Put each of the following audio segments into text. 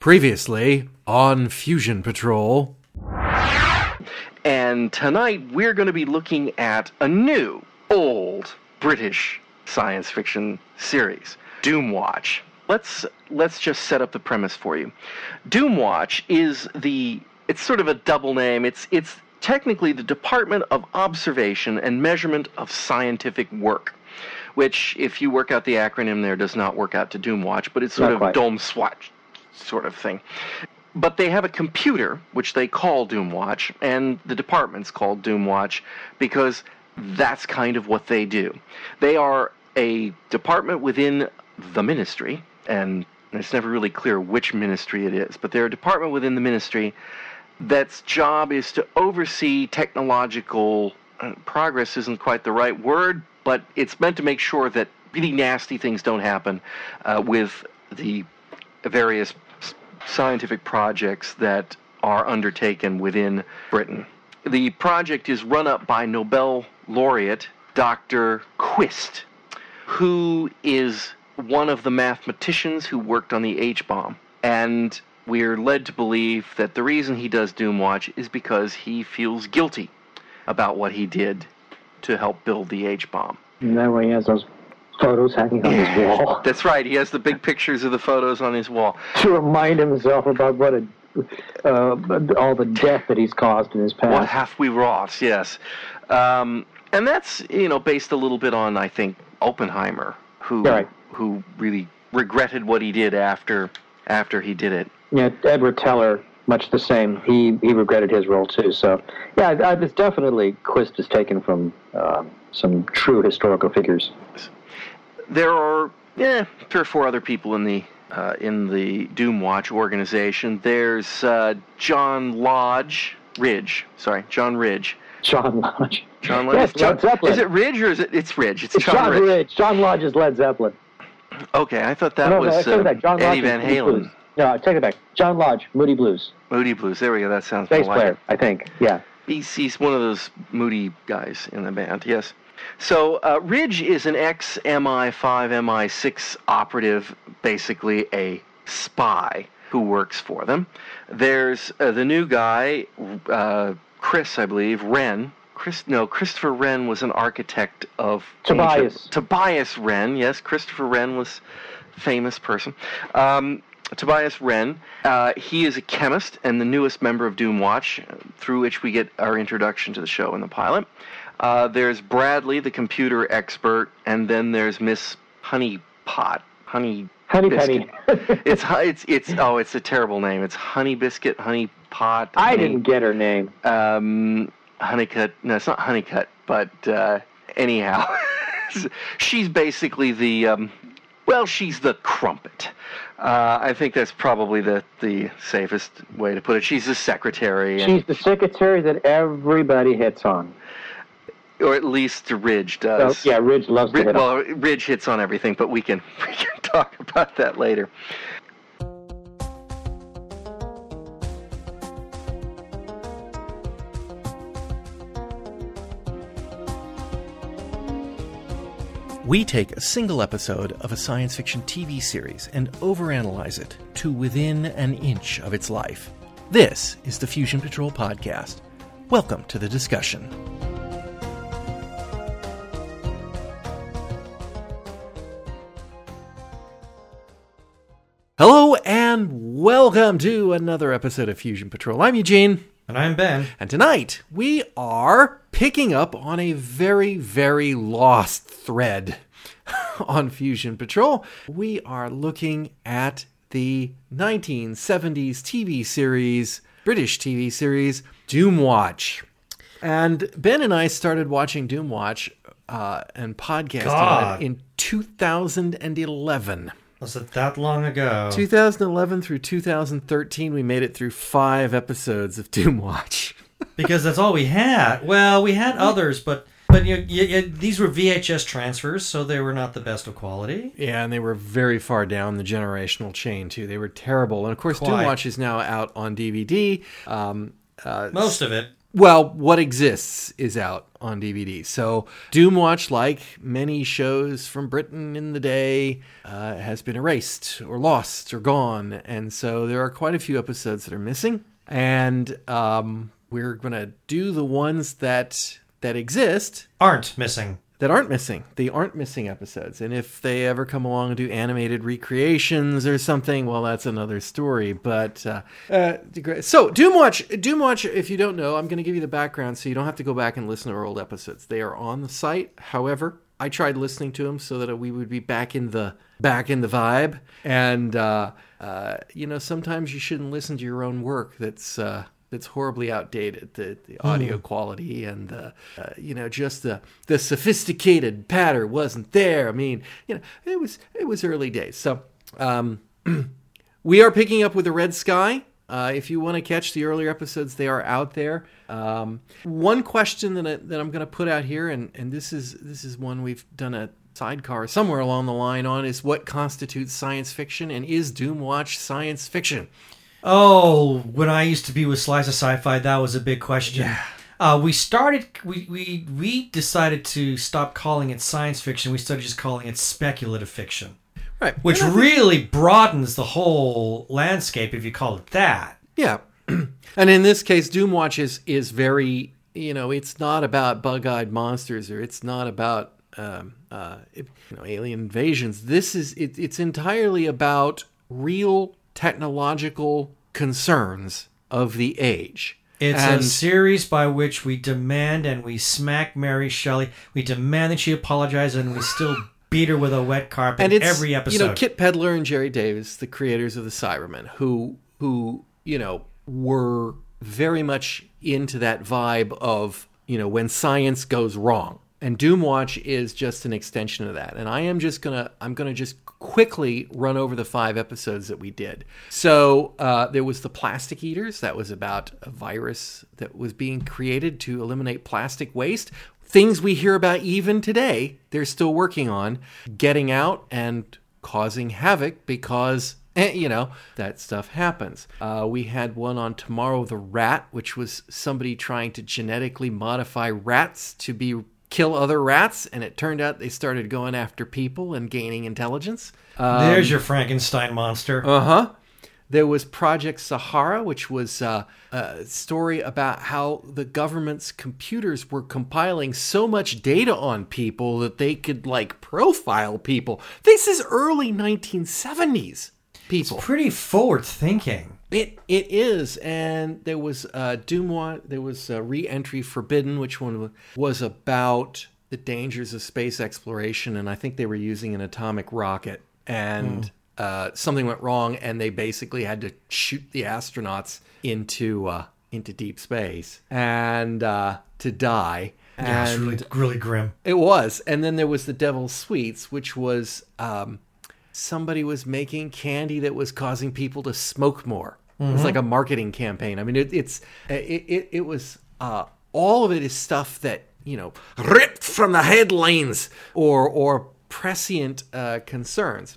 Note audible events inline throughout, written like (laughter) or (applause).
Previously on Fusion Patrol. And tonight we're going to be looking at a new, old British science fiction series, Doomwatch. Let's let's just set up the premise for you. Doomwatch is the it's sort of a double name. It's it's technically the Department of Observation and Measurement of Scientific Work, which if you work out the acronym there does not work out to Doomwatch, but it's sort Not of quite. Dome Swatch sort of thing. But they have a computer which they call Doomwatch, and the department's called Doomwatch because that's kind of what they do. They are a department within the ministry, and it's never really clear which ministry it is, but they're a department within the ministry that's job is to oversee technological uh, progress isn't quite the right word, but it's meant to make sure that really nasty things don't happen uh, with the various scientific projects that are undertaken within Britain. The project is run up by Nobel laureate Dr. Quist, who is one of the mathematicians who worked on the H bomb. And we're led to believe that the reason he does Doomwatch is because he feels guilty about what he did to help build the H bomb. And that way he has those photos hanging on his (laughs) wall That's right. He has the big pictures of the photos on his wall. to remind himself about what a, uh, all the death that he's caused in his past. What have we wrought? Yes, um, and that's you know based a little bit on I think Oppenheimer, who Right. who really regretted what he did after after he did it. Yeah, Edward Teller, much the same. He he regretted his role too. So yeah, I, I, it's definitely Quist is taken from uh, some true historical figures. There are yeah three or four other people in the uh, in the Doomwatch organization. There's uh, John Lodge Ridge. Sorry, John Ridge. John Lodge. John Lodge. Yes, Is John- Led Zeppelin. Is it Ridge or is it? It's Ridge. It's, It's John, John Ridge. Ridge. John Lodge is Led Zeppelin. Okay, I thought that no, was no, uh, it back. John Lodge Eddie Van Halen. No, take it back. John Lodge, Moody Blues, Moody Blues. There we go. That sounds bass player, I think. Yeah. He's, he's one of those moody guys in the band, yes. So uh, Ridge is an ex MI5, MI6 operative, basically a spy who works for them. There's uh, the new guy, uh, Chris, I believe, Wren. Chris, no, Christopher Wren was an architect of Tobias. ancient- Tobias Wren, yes, Christopher Wren was a famous person. Um, Tobias Wren, uh, he is a chemist and the newest member of Doomwatch, uh, through which we get our introduction to the show in the pilot. Uh, there's Bradley, the computer expert, and then there's Miss Honeypot. Honey. Honey Biscuit. Penny. (laughs) It's it's it's oh it's a terrible name. It's Honey Biscuit, Honey Pot. I honey, didn't get her name. um, Honeycut. No, it's not Honeycut, but uh, anyhow, (laughs) she's basically the um, well, she's the crumpet. Uh, I think that's probably the the safest way to put it. She's the secretary, and, She's the secretary that everybody hits on. or at least Ridge So, does. yeah, Ridge loves to hit on. well, Ridge hits on everything, but we can (laughs) we can talk about that later. We take a single episode of a science fiction TV series and overanalyze it to within an inch of its life. This is the Fusion Patrol Podcast. Welcome to the discussion. Hello and welcome to another episode of Fusion Patrol. I'm Eugene. And I'm Ben. And tonight we are picking up on a very, very lost thread (laughs) on Fusion Patrol. We are looking at the 1970s TV series, British TV series, Doomwatch. And Ben and I started watching Doomwatch uh, and podcasting God. it in 2011. Was it that long ago? 2011 through 2013, we made it through five episodes of Doomwatch. (laughs) because that's all we had. Well, we had others, but but you, you, you, these were VHS transfers, so they were not the best of quality. Yeah, and they were very far down the generational chain too. They were terrible, and of course, Quite. Doomwatch is now out on DVD. Um, uh, Most of it. Well, what exists is out on DVD. So, Doomwatch, like many shows from Britain in the day, uh, has been erased or lost or gone. And so there are quite a few episodes that are missing. And um, we're going to do the ones that that exist Aren't missing. That aren't missing. They aren't missing episodes. And if they ever come along and do animated recreations or something, well, that's another story. But uh, uh, so Doomwatch, Doomwatch. If you don't know, I'm going to give you the background so you don't have to go back and listen to our old episodes. They are on the site. However, I tried listening to them so that we would be back in the back in the vibe. And uh, uh, you know, sometimes you shouldn't listen to your own work. That's uh, that's horribly outdated. The, the audio quality and the, uh, you know, just the the sophisticated pattern wasn't there. I mean, you know, it was it was early days. So um, (clears throat) we are picking up with the Red Sky. Uh, if you want to catch the earlier episodes, they are out there. Um, one question that, I, that I'm going to put out here, and, and this is this is one we've done a sidecar somewhere along the line on, is what constitutes science fiction, and is Doomwatch science fiction? Oh, when I used to be with Slice of Sci-Fi, that was a big question. Uh, we started. We, we we decided to stop calling it science fiction. We started just calling it speculative fiction, Right. which really broadens the whole landscape if you call it that. Yeah. (clears throat) and in this case, Doomwatch is, is very, you know, it's not about bug eyed monsters or it's not about, um, uh, you know, alien invasions. This is, it, it's entirely about real technological concerns of the age. It's and, a series by which we demand and we smack Mary Shelley. We demand that she apologize, and we still (laughs) beat her with a wet carpet and it's every episode. You know, Kit Pedler and Gerry Davis, the creators of the Cybermen, who who you know were very much into that vibe of you know when science goes wrong. And Doomwatch is just an extension of that. And I am just gonna I'm gonna just quickly run over the five episodes that we did. So uh, there was the plastic eaters. That was about a virus that was being created to eliminate plastic waste things we hear about even today, they're still working on getting out and causing havoc because, eh, you know, that stuff happens. Uh, we had one on Tomorrow the Rat, which was somebody trying to genetically modify rats to be kill other rats and it turned out they started going after people and gaining intelligence There's your Frankenstein monster. uh-huh there was Project Sahara, which was uh, a story about how the government's computers were compiling so much data on people that they could like profile people. This is early 1970s people. Pretty forward thinking. It it is, and there was uh, Doomwa. There was uh, Re-entry Forbidden, which one was about the dangers of space exploration, and I think they were using an atomic rocket, and uh, something went wrong, and they basically had to shoot the astronauts into uh, into deep space and uh, to die. Yeah, And really, really grim. it was. And then there was the Devil's Sweets, which was um, somebody was making candy that was causing people to smoke more. It was like a marketing campaign. I mean, it, it's it, it, it was uh, all of it is stuff that you know ripped from the headlines or or prescient uh, concerns.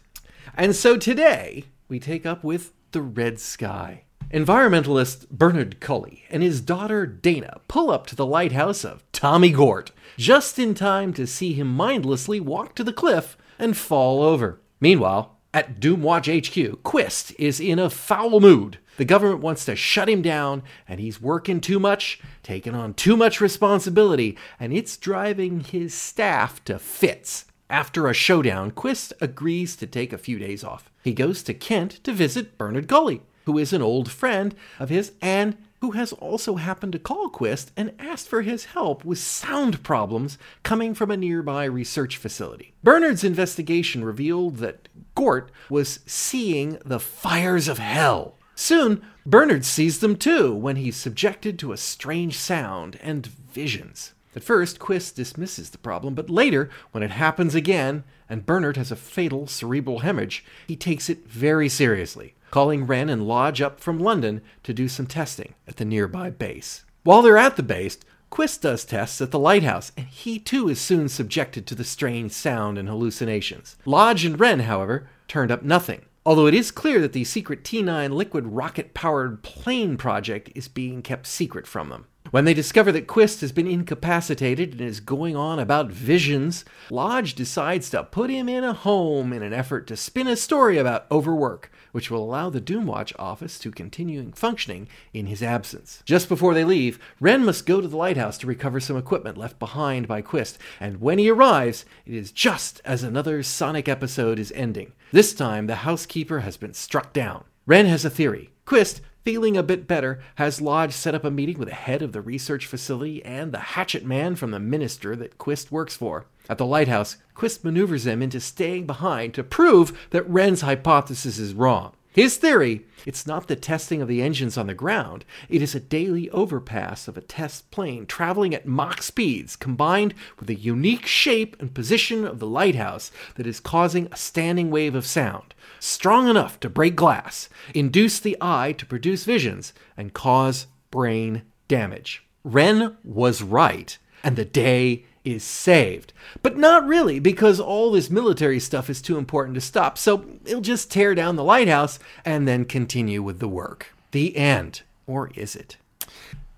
And so today we take up with the Red Sky. Environmentalist Bernard Cully and his daughter Dana pull up to the lighthouse of Tommy Gort just in time to see him mindlessly walk to the cliff and fall over. Meanwhile, at Doomwatch HQ, Quist is in a foul mood. The government wants to shut him down, and he's working too much, taking on too much responsibility, and it's driving his staff to fits. After a showdown, Quist agrees to take a few days off. He goes to Kent to visit Bernard Gully, who is an old friend of his and who has also happened to call Quist and asked for his help with sound problems coming from a nearby research facility. Bernard's investigation revealed that Gort was seeing the fires of hell. Soon, Bernard sees them too when he's subjected to a strange sound and visions. At first, Quist dismisses the problem, but later, when it happens again and Bernard has a fatal cerebral hemorrhage, he takes it very seriously, calling Wren and Lodge up from London to do some testing at the nearby base. While they're at the base, Quist does tests at the lighthouse, and he too is soon subjected to the strange sound and hallucinations. Lodge and Wren, however, turned up nothing. Although it is clear that the secret T9 liquid rocket powered plane project is being kept secret from them. When they discover that Quist has been incapacitated and is going on about visions, Lodge decides to put him in a home in an effort to spin a story about overwork, which will allow the Doomwatch office to continue functioning in his absence. Just before they leave, Wren must go to the lighthouse to recover some equipment left behind by Quist, and when he arrives, it is just as another Sonic episode is ending. This time, the housekeeper has been struck down. Wren has a theory. Quist, feeling a bit better, has Lodge set up a meeting with the head of the research facility and the hatchet man from the minister that Quist works for. At the lighthouse, Quist maneuvers them into staying behind to prove that Wren's hypothesis is wrong. His theory it's not the testing of the engines on the ground, it is a daily overpass of a test plane traveling at Mach speeds combined with the unique shape and position of the lighthouse that is causing a standing wave of sound, strong enough to break glass, induce the eye to produce visions, and cause brain damage. Wren was right, and the day is saved. But not really, because all this military stuff is too important to stop, so it'll just tear down the lighthouse and then continue with the work. The end. Or is it?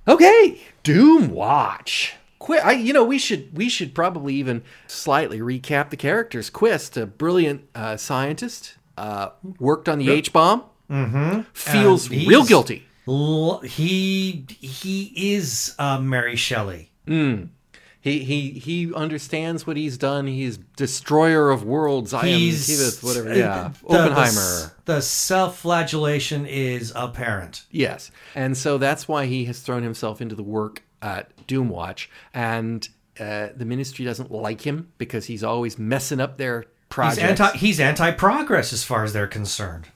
Okay, Doomwatch. Qu- I, you know, we should we should probably even slightly recap the characters. Quist, a brilliant uh, scientist, uh, worked on the H bomb. Mm-hmm. Feels real guilty. L- he he is uh, Mary Shelley. He he he understands what he's done. He's destroyer of worlds. I am He's whatever. Yeah, the- Oppenheimer. The, the self-flagellation is apparent. Yes, and so that's why he has thrown himself into the work at Doomwatch, and uh, the Ministry doesn't like him because he's always messing up their He's projects. anti he's anti-progress as far as they're concerned.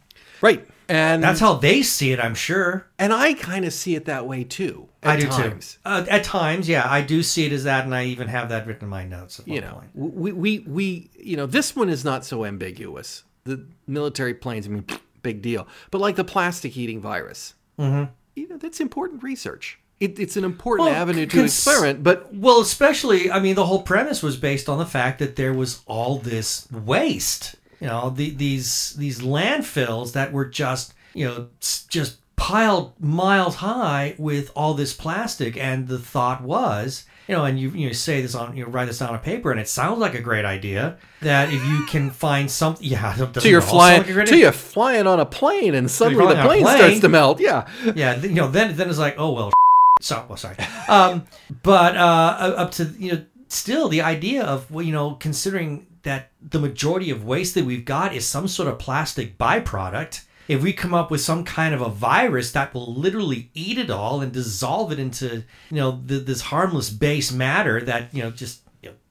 right, and That's how they see it, I'm sure. and I kind of see it that way too. At I do times. too. Uh, at times, yeah, I do see it as that, and I even have that written in my notes. At one you know, point. we, we, we, you know, this one is not so ambiguous. The military planes, I mean, (sniffs) big deal. But like the plastic eating virus, mm-hmm. you know, that's important research. It, it's an important Well, avenue to cons- experiment, but Well, especially, I mean, the whole premise was based on the fact that there was all this waste. You know, the, these these landfills that were just you know just piled miles high with all this plastic, and the thought was. You know, and you you say this on you write this down on paper, and it sounds like a great idea. That if you can find something, (laughs) yeah, so you're flying, so you're flying on a plane, and suddenly the on a plane, plane. starts to melt. Yeah, yeah, you know, then then it's like, oh well, (laughs) so well, sorry. Um, but uh, up to you know, still the idea of well, you know, considering that the majority of waste that we've got is some sort of plastic byproduct. If we come up with some kind of a virus that will literally eat it all and dissolve it into you know th- this harmless base matter that you know just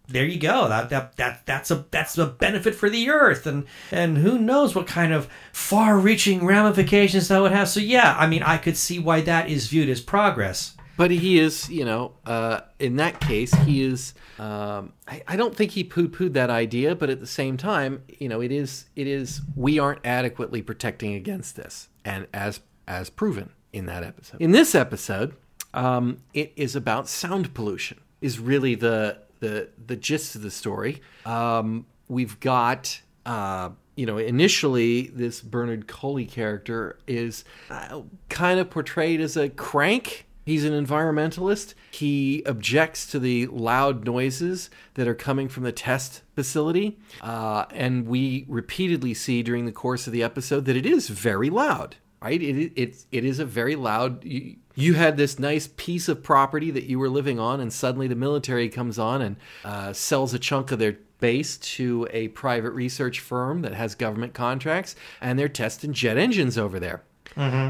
there you go. That, that that that's a that's a benefit for the earth. And and who knows what kind of far-reaching ramifications that would have. So yeah i mean i could see why that is viewed as progress but he is, you know, uh, in that case, he is. Um, I, I don't think he poo-pooed that idea, but at the same time, you know, it is. It is. We aren't adequately protecting against this, and as as proven in that episode. In this episode, um, it is about sound pollution. Is really the the the gist of the story. Um, we've got. Uh, you know, initially, this Bernard Coley character is uh, kind of portrayed as a crank. He's an environmentalist. He objects to the loud noises that are coming from the test facility. Uh, and we repeatedly see during the course of the episode that it is very loud, right? It, it, it is a very loud. You, you had this nice piece of property that you were living on, and suddenly the military comes on and uh, sells a chunk of their base to a private research firm that has government contracts, and they're testing jet engines over there.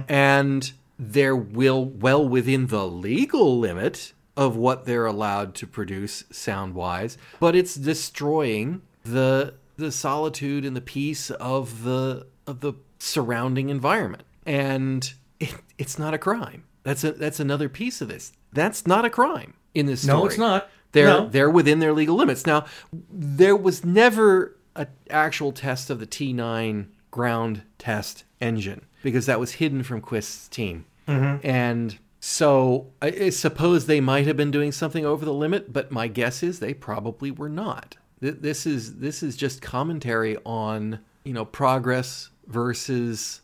And they're will well within the legal limit of what they're allowed to produce sound wise, but it's destroying the the solitude and the peace of the of the surrounding environment. And it, it's not a crime. That's a that's another piece of this. That's not a crime in this story. No, it's not. They're No. they're within their legal limits. Now, there was never an actual test of the T9 ground test engine because that was hidden from Quist's team. Mm-hmm. And so I, I suppose they might have been doing something over the limit, but my guess is they probably were not. This is this is just commentary on you know progress versus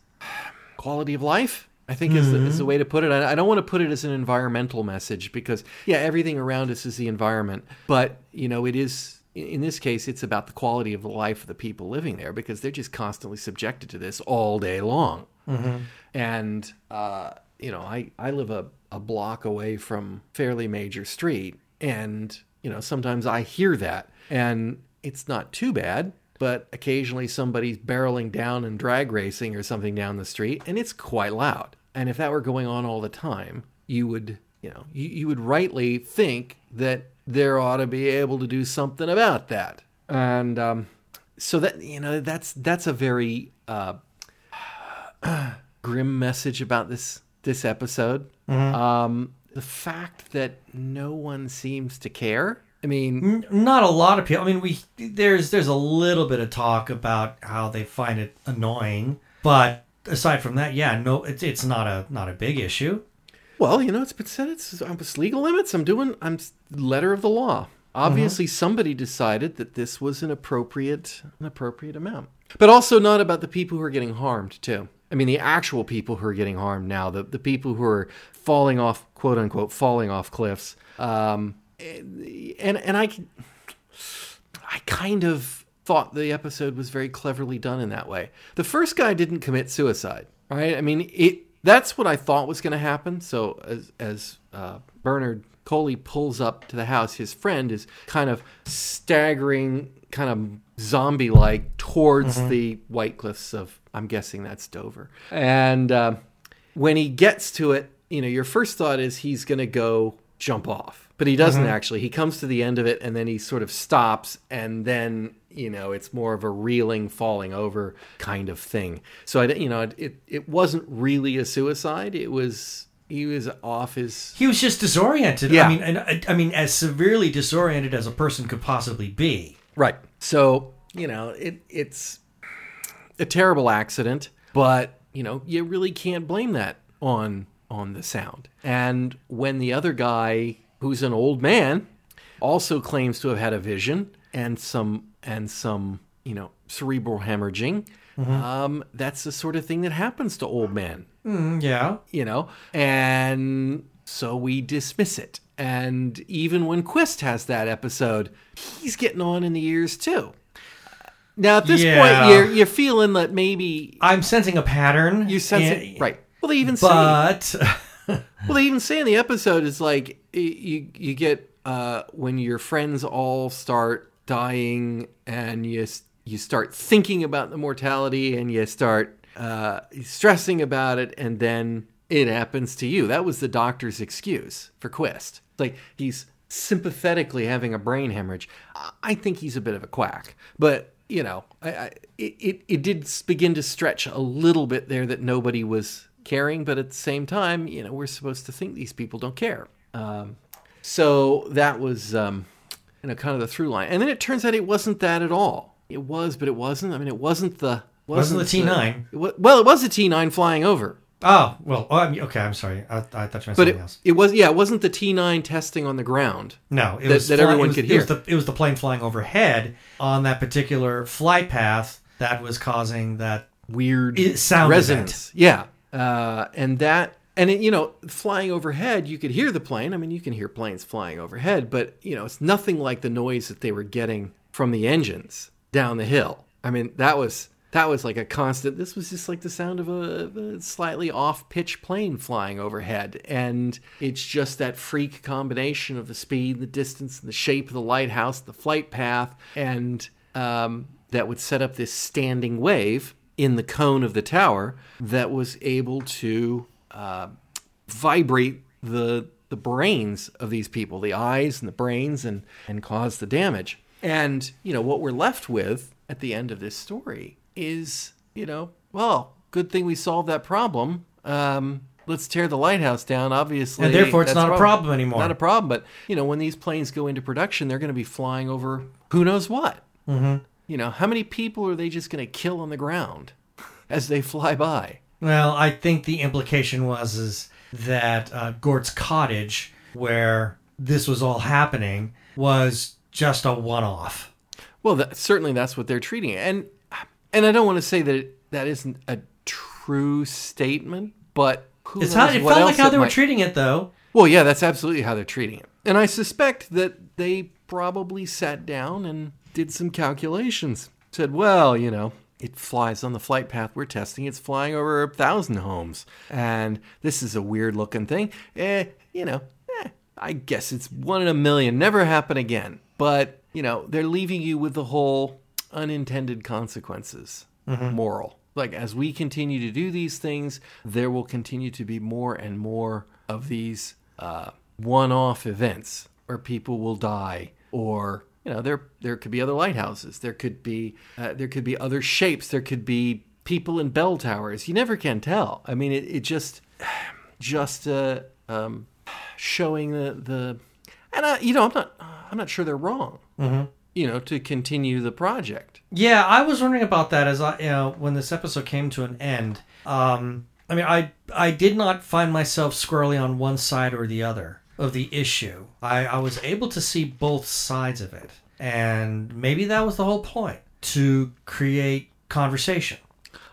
quality of life. I think is, the, is the mm-hmm. way to put it. I, I don't want to put it as an environmental message because, yeah, everything around us is the environment. But, you know, it is, in this case, it's about the quality of the life of the people living there because they're just constantly subjected to this all day long. And, uh, you know, I, I live a, a block away from fairly major street. And, you know, sometimes I hear that. And it's not too bad but occasionally somebody's barreling down and drag racing or something down the street and it's quite loud and if that were going on all the time you would you know you, you would rightly think that there ought to be able to do something about that and um, so that you know that's that's a very uh, (clears throat) grim message about this this episode mm-hmm. um, the fact that no one seems to care i mean Not a lot of people. I mean, we there's there's a little bit of talk about how they find it annoying, but aside from that, yeah, no, it's it's not a not a big issue. Well, you know, it's been said it's, uh, it's legal limits. I'm doing, I'm letter of the law. Mm-hmm. Obviously, somebody decided that this was an appropriate, an appropriate amount. But also not about the people who are getting harmed too. I mean, the actual people who are getting harmed now, the the people who are falling off, quote unquote, falling off cliffs. Um, and and I, I kind of thought the episode was very cleverly done in that way. The first guy didn't commit suicide, right? I mean, it that's what I thought was going to happen. So as as uh, Bernard Coley pulls up to the house, his friend is kind of staggering, kind of zombie-like towards the White Cliffs of, I'm guessing that's Dover, and. Uh, when he gets to it, you know, your first thought is he's going to go jump off, but he doesn't actually. He comes to the end of it and then he sort of stops, and then you know it's more of a reeling, falling over kind of thing. So I, you know, it it, it wasn't really a suicide. It was he was off his. He was just disoriented. Yeah. I mean, and I, I mean, as severely disoriented as a person could possibly be. Right. So, you know, it it's a terrible accident, but, you know, you really can't blame that on on the sound. And when the other guy who's an old man also claims to have had a vision and some and some, you know, cerebral hemorrhaging, um, that's the sort of thing that happens to old men Mm, yeah. you know, and so we dismiss it. And even when Quist has that episode, he's getting on in the years too. Now at this Yeah. point, you're you're feeling that maybe I'm sensing a pattern. you sense and- it, right? Well, they even say (laughs) well, they even say in the episode is like you you get uh, when your friends all start dying and you you start thinking about the mortality and you start uh, stressing about it and then it happens to you. That was the doctor's excuse for Quist. Like he's sympathetically having a brain hemorrhage. I think he's a bit of a quack, but you know, I, I, it, it did begin to stretch a little bit there that nobody was caring, but at the same time, you know, we're supposed to think these people don't care. Um, so that was, um, you know, kind of the through line. And then it turns out it wasn't that at all. It was, but it wasn't. I mean, it wasn't the Wasn't the T9. well, it was a T nine flying over, oh well, oh, I mean, okay. I'm sorry. I, I thought you meant but something it, else. it was yeah, it wasn't the T nine testing on the ground. No, it that- was that fly- everyone was- could It was, hear. the, it was the plane flying overhead on that particular flight path that was causing that. weird sound resonance. Yeah, uh, and that and it, you know, flying overhead, you could hear the plane. I mean, you can hear planes flying overhead, but you know, it's nothing like the noise that they were getting from the engines down the hill. I mean, that was that was like a constant. This was just like the sound of a, a slightly off-pitch plane flying overhead, and it's just that freak combination of the speed, the distance, and the shape of the lighthouse, the flight path, and um, that would set up this standing wave in the cone of the tower that was able to uh, vibrate the the brains of these people, the eyes and the brains, and and cause the damage. And you know what we're left with at the end of this story is you know well, good thing we solved that problem. Um, let's tear the lighthouse down. Obviously, And therefore it's not a problem anymore. Not a problem. But you know when these planes go into production, they're going to be flying over who knows what. Mm-hmm. You know how many people are they just going to kill on the ground as they fly by? Well, I think the implication was is that uh, Gort's cottage, where this was all happening, was just a one-off. Well, that, certainly that's what they're treating it, and and I don't want to say that it, that isn't a true statement, but who It's how it felt like how they were might- treating it, though. Well, yeah, that's absolutely how they're treating it. And I suspect that they probably sat down and did some calculations. Said, well, you know, it flies on the flight path we're testing. It's flying over a thousand homes. And this is a weird looking thing. Eh, you know, eh, I guess it's one in a million. Never happen again. But, you know, they're leaving you with the whole unintended consequences moral. Like, as we continue to do these things, there will continue to be more and more of these uh, one-off events where people will die, or you know, there there could be other lighthouses, there could be uh, there could be other shapes, there could be people in bell towers. You never can tell. I mean, it, it just just uh, um, showing the the and I, you know, I'm not I'm not sure they're wrong. Mm-hmm. You know, to continue the project. Yeah, I was wondering about that as I, you know, when this episode came to an end. Um, I mean, I I did not find myself squarely on one side or the other of the issue. I, I was able to see both sides of it, and maybe that was the whole point to create conversation.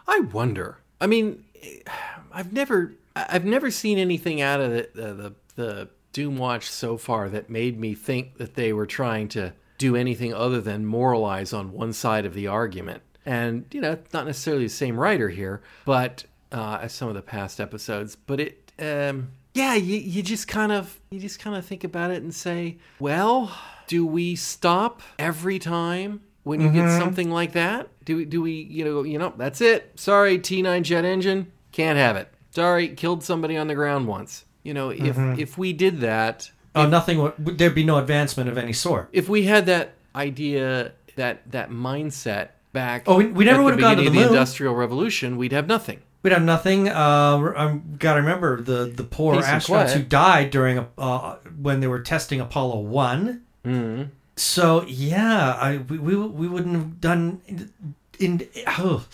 I wonder. I mean, (sighs) I've never, I've never seen anything out of the the, the, the Doomwatch so far that made me think that they were trying to do anything other than moralize on one side of the argument. And you know, not necessarily the same writer here, but uh, as some of the past episodes. But it, um, yeah, you, you just kind of, you just kind of think about it and say, well, do we stop every time when you get something like that? Do we, do we, you know, you know, that's it. Sorry, T9 jet engine, can't have it. Sorry, killed somebody on the ground once. You know, if if we did that, Oh, nothing. would There'd be no advancement of any sort. if we had that idea, that that mindset back, Oh, we- we never would've gone to the the moon. Industrial Revolution, we'd have nothing. We'd have nothing. Uh, I've got to remember the the poor Peace astronauts who died during a, uh, when they were testing Apollo One. Mm-hmm. So yeah, I we, we we wouldn't have done in, in oh,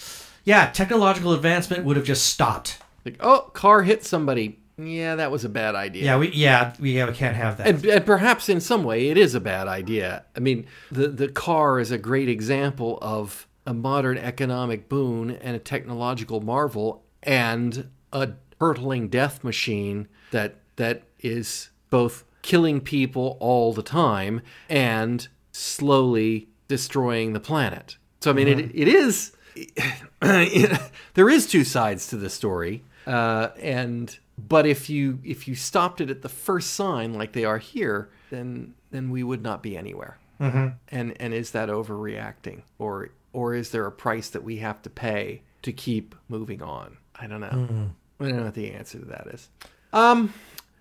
yeah, technological advancement would have just stopped. Like, oh, car hit somebody. Yeah, that was a bad idea. Yeah, we yeah we yeah, we can't have that. And, and perhaps in some way it is a bad idea. I mean, the the car is a great example of a modern economic boon and a technological marvel and a hurtling death machine that that is both killing people all the time and slowly destroying the planet. So I mean, it, it is (clears throat) there is two sides to the story, uh, and but if you if you stopped it at the first sign like they are here, then then we would not be anywhere. Mm-hmm. And and is that overreacting, or or is there a price that we have to pay to keep moving on? I don't know. I don't know what the answer to that is. Um,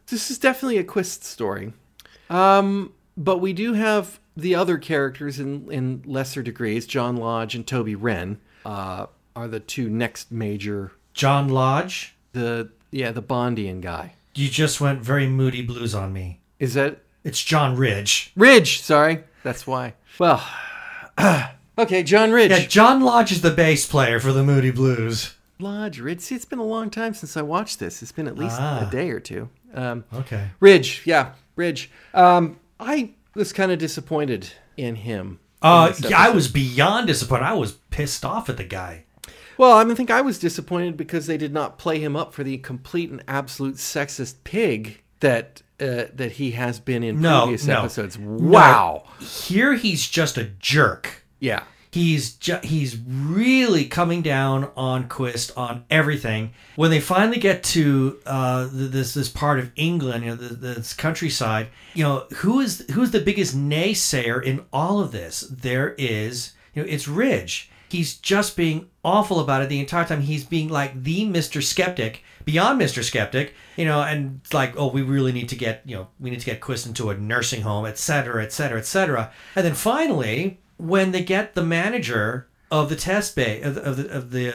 this is definitely a Quist story. Um, but we do have the other characters in in lesser degrees. John Lodge and Toby Wren uh, are the two next major. John Lodge, The yeah, the Bondian guy. you just went very moody blues on me. Is that It's John Ridge. Ridge? Sorry, that's why. Well, (sighs) okay, John Ridge. Yeah, John Lodge is the bass player for the Moody Blues. Lodge Ridge. See, it's been a long time since I watched this. It's been at least Ah. a day or two. Um, Okay. Ridge, yeah, Ridge. Um, I was kind of disappointed in him. in Uh, this yeah, I episode. was beyond disappointed. I was pissed off at the guy. Well, I mean, think I was disappointed because they did not play him up for the complete and absolute sexist pig that uh, that he has been in No, previous no. episodes. Wow. Here he's just a jerk. Yeah. He's ju- he's really coming down on Quist on everything. When they finally get to uh, this this part of England, you know, th- this countryside, you know, who is who's the biggest naysayer in all of this? There is, you know, it's Ridge. He's just being awful about it the entire time. He's being like the Mister Skeptic, beyond Mister Skeptic, you know, and like, oh, we really need to get, you know, we need to get Quist into a nursing home, et cetera, et cetera, et cetera. And then finally, when they get the manager of the test bay of the of the, of the,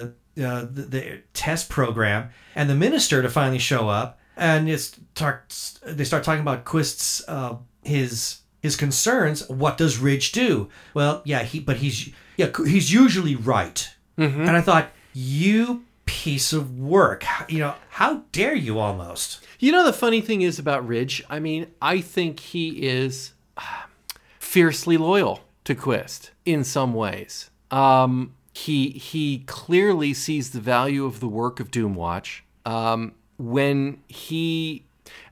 uh, the the test program and the minister to finally show up and it's start, they start talking about Quist's uh, his his concerns. What does Ridge do? Well, yeah, he but he's yeah he's usually right. And I thought you piece of work, you know how dare you almost. You know the funny thing is about Ridge. I mean, I think he is (sighs) fiercely loyal to Quist in some ways. Um, he he clearly sees the value of the work of Doomwatch. Um, when he,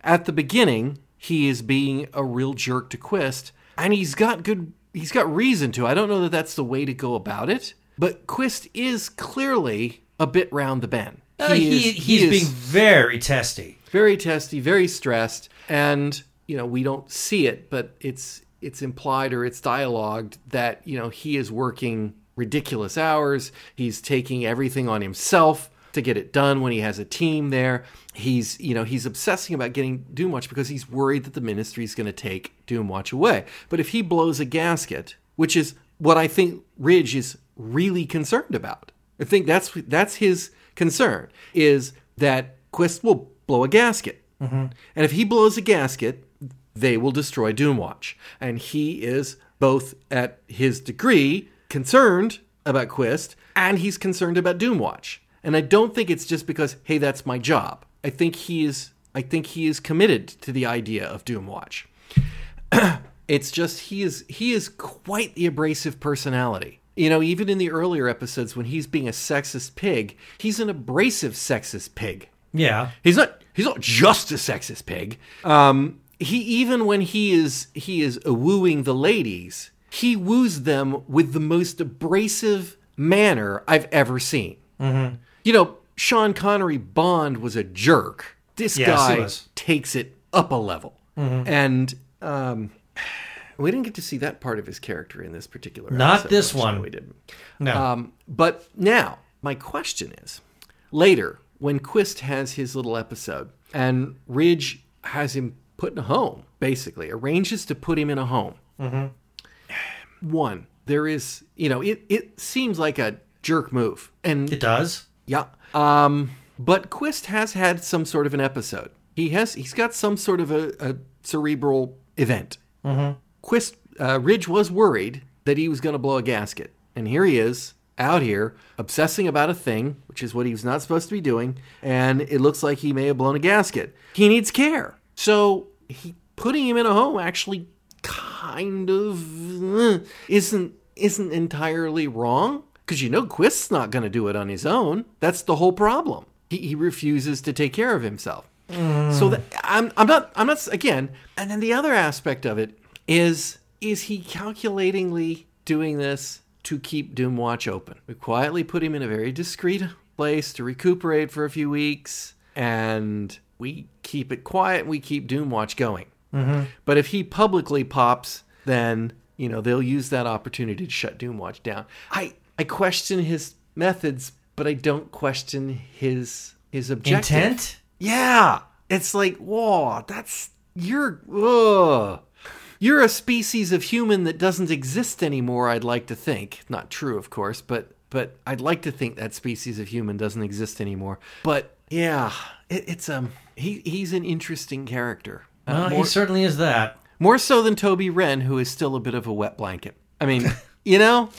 at the beginning, he is being a real jerk to Quist, and he's got good, he's got reason to. I don't know that that's the way to go about it, but Quist is clearly a bit round the bend. Uh, he, is- he's is being very testy. very testy, very stressed, and you know we don't see it, but it's it's implied or it's dialogued that you know he is working ridiculous hours. He's taking everything on himself to get it done when he has a team there. He's you know he's obsessing about getting Doomwatch because he's worried that the ministry is going to take Doomwatch away. But if he blows a gasket, which is what I think Ridge is really concerned about. I think that's that's his concern is that Quist will blow a gasket. Mm-hmm. And if he blows a gasket, they will destroy Doomwatch. And he is both at his degree concerned about Quist and he's concerned about Doomwatch. And I don't think it's just because, hey, that's my job. I think he is I think he is committed to the idea of Doomwatch. (clears throat) it's just he is he is quite the abrasive personality. You know, even in the earlier episodes when he's being a sexist pig, he's an abrasive sexist pig. Yeah. He's not he's not just a sexist pig. Um, he even when he is he is wooing the ladies, he woos them with the most abrasive manner I've ever seen. You know, Sean Connery Bond was a jerk. This Yes, guy takes it up a level, and um, we didn't get to see that part of his character in this particular. Episode. Not episode this one. no, we didn't. No. Um, but now, my question is later, when Quist has his little episode and Ridge has him put in a home, basically, arranges to put him in a home. One, there is, you know, it, it seems like a jerk move. And it does. Yeah. Um, but Quist has had some sort of an episode. He has he's got some sort of a, a cerebral event. Mm-hmm. Quist uh, Ridge was worried that he was going to blow a gasket, and here he is out here obsessing about a thing, which is what he was not supposed to be doing, and it looks like he may have blown a gasket. He needs care, so he putting him in a home actually kind of uh, isn't isn't entirely wrong because you know Quist's not going to do it on his own. That's the whole problem. He, he refuses to take care of himself. So that I'm I'm not I'm not again. And then the other aspect of it is is he calculatingly doing this to keep Doomwatch open? We quietly put him in a very discreet place to recuperate for a few weeks, and we keep it quiet. And we keep Doomwatch going. Mm-hmm. But if he publicly pops, then you know they'll use that opportunity to shut Doomwatch down. I I question his methods, but I don't question his his objective. Intent? Yeah, it's like whoa, that's you're ugh. You're a species of human that doesn't exist anymore. I'd like to think, not true, of course, but but I'd like to think that species of human doesn't exist anymore. But yeah, it, it's um he he's an interesting character. Uh, Well, more, he certainly is that. more so than Toby Wren, who is still a bit of a wet blanket. I mean, (laughs) you know,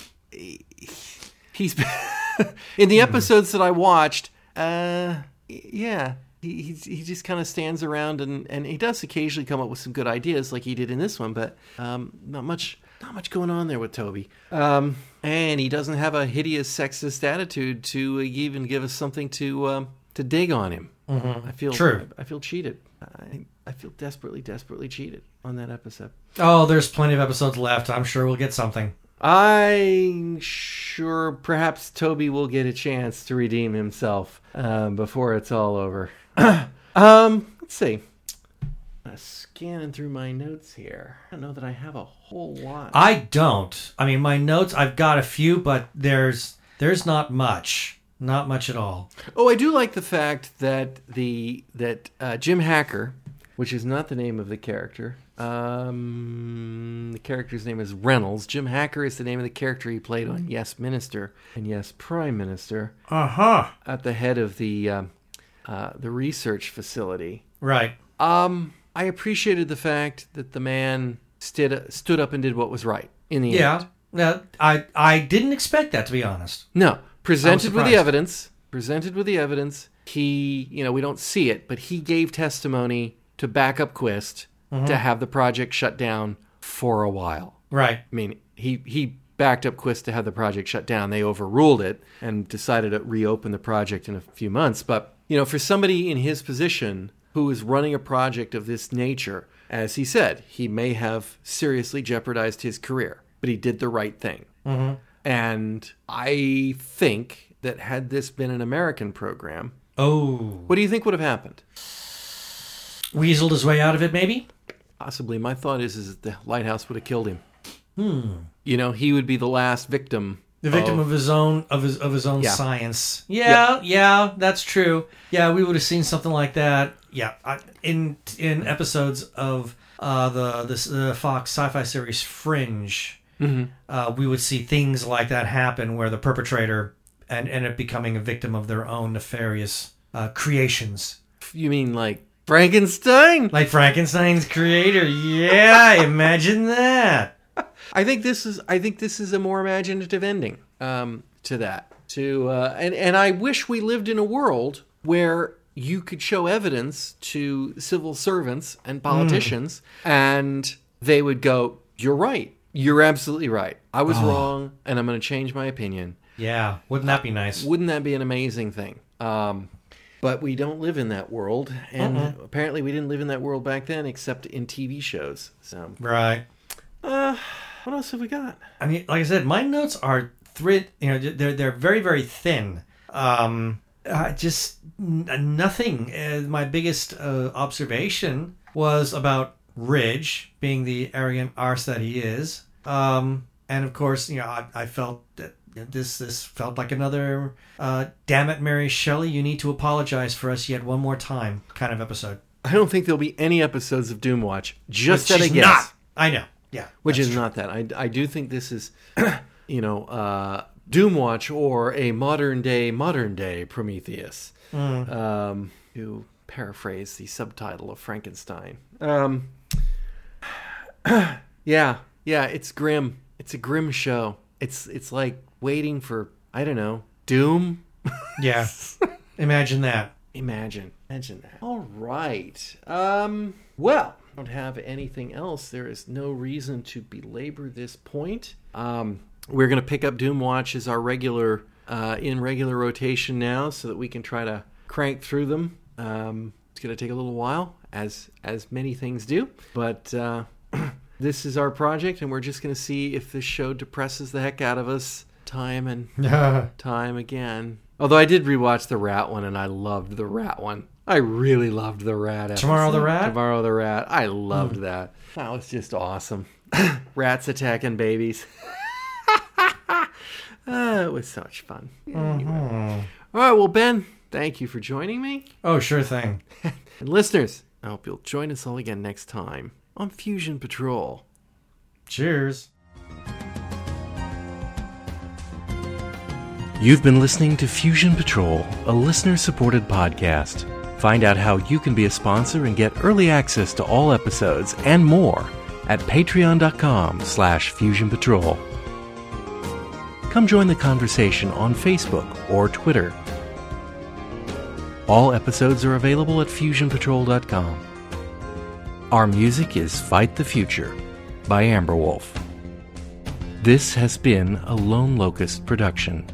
he's (laughs) in the episodes that I watched. Uh, yeah, he he's, he just kind of stands around and and he does occasionally come up with some good ideas, like he did in this one. But um, not much. Not much going on there with Toby. Um, and he doesn't have a hideous sexist attitude to even give us something to um, to dig on him. I feel True. I, I feel cheated. I, I feel desperately, desperately cheated on that episode. Oh, there's plenty of episodes left. I'm sure we'll get something. I'm sure perhaps Toby will get a chance to redeem himself um, before it's all over. (clears throat) um, let's see. I'm scanning through my notes here. I don't know that I have a whole lot. I don't. I mean, my notes. I've got a few, but there's there's not much. Not much at all. Oh, I do like the fact that the that uh, Jim Hacker, which is not the name of the character, um, the character's name is Reynolds. Jim Hacker is the name of the character he played on Yes Minister and Yes Prime Minister Uh huh. at the head of the um, uh, the research facility. Right. Um, I appreciated the fact that the man stood stood up and did what was right in the Yeah. end. Yeah. I I didn't expect that to be honest. No, presented with the evidence. Presented with the evidence. He, you know, we don't see it, but he gave testimony to back up Quist Mm-hmm. to have the project shut down for a while. Right. I mean, he he backed up Quist to have the project shut down. They overruled it and decided to reopen the project in a few months. But you know, for somebody in his position who is running a project of this nature, as he said, he may have seriously jeopardized his career, but he did the right thing. Mm-hmm. And I think that had this been an American program, Oh, what do you think would have happened? Weaseled his way out of it, maybe. Possibly. My thought is, is that the lighthouse would have killed him. Hmm. You know, he would be the last victim. The victim of his own of his of his own Yeah. science. Yeah, yeah, that's true. Yeah, we would have seen something like that. Yeah, I, in in episodes of uh, the this the Fox sci-fi series Fringe, uh, we would see things like that happen where the perpetrator and end up becoming a victim of their own nefarious uh, creations, You mean like Frankenstein? like Frankenstein's creator. Yeah, (laughs) imagine that. I think this is I think this is a more imaginative ending um, to that. To uh, and and I wish we lived in a world where you could show evidence to civil servants and politicians, and they would go, "You're right. You're absolutely right. I was wrong, and I'm going to change my opinion." Yeah, wouldn't that be nice? Wouldn't that be an amazing thing? Um, but we don't live in that world, and apparently we didn't live in that world back then, except in TV shows. So, Right. uh, what else have we got? I mean, like I said, my notes are thread. You know, they're they're very very thin. Um, uh, just n- nothing. Uh, my biggest uh, observation was about Ridge being the arrogant arse that he is. Um, and of course, you know, I, I felt that this this felt like another uh, "damn it, Mary Shelley, you need to apologize for us yet one more time" kind of episode. I don't think there'll be any episodes of Doomwatch. Just Which that I guess. not. I know. Yeah. which is true. not that. I, I do think this is, (clears throat) you know, uh, Doomwatch or a modern day, modern day Prometheus. Hmm. Um, to paraphrase the subtitle of Frankenstein. Um, (clears throat) yeah, yeah, it's grim. It's a grim show. It's it's like waiting for I don't know Doom. Yeah. (laughs) Imagine that. Imagine, imagine that. All right. Um. Well, I don't have anything else. There is no reason to belabor this point. Um. We're gonna pick up Doomwatch as our regular, uh, in regular rotation now, so that we can try to crank through them. Um. It's gonna take a little while, as as many things do, but uh, (clears throat) this is our project, and we're just gonna see if this show depresses the heck out of us time and (laughs) time again. Although I did rewatch the rat one and I loved the rat one. I really loved the rat. Episode. Tomorrow the Rat? Tomorrow the rat. I loved that. That was just awesome. (laughs) Rats attacking babies. Ah, (laughs) it was so much fun. Anyway. All right, well, Ben, thank you for joining me. Oh, sure thing. And listeners, I hope you'll join us all again next time on Fusion Patrol. Cheers. You've been listening to Fusion Patrol, a listener supported podcast. Find out how you can be a sponsor and get early access to all episodes and more at patreon.com slash fusion patrol. Come join the conversation on Facebook or Twitter. All episodes are available at fusionpatrol.com. Our music is Fight the Future by Amberwolf. This has been a Lone Locust production.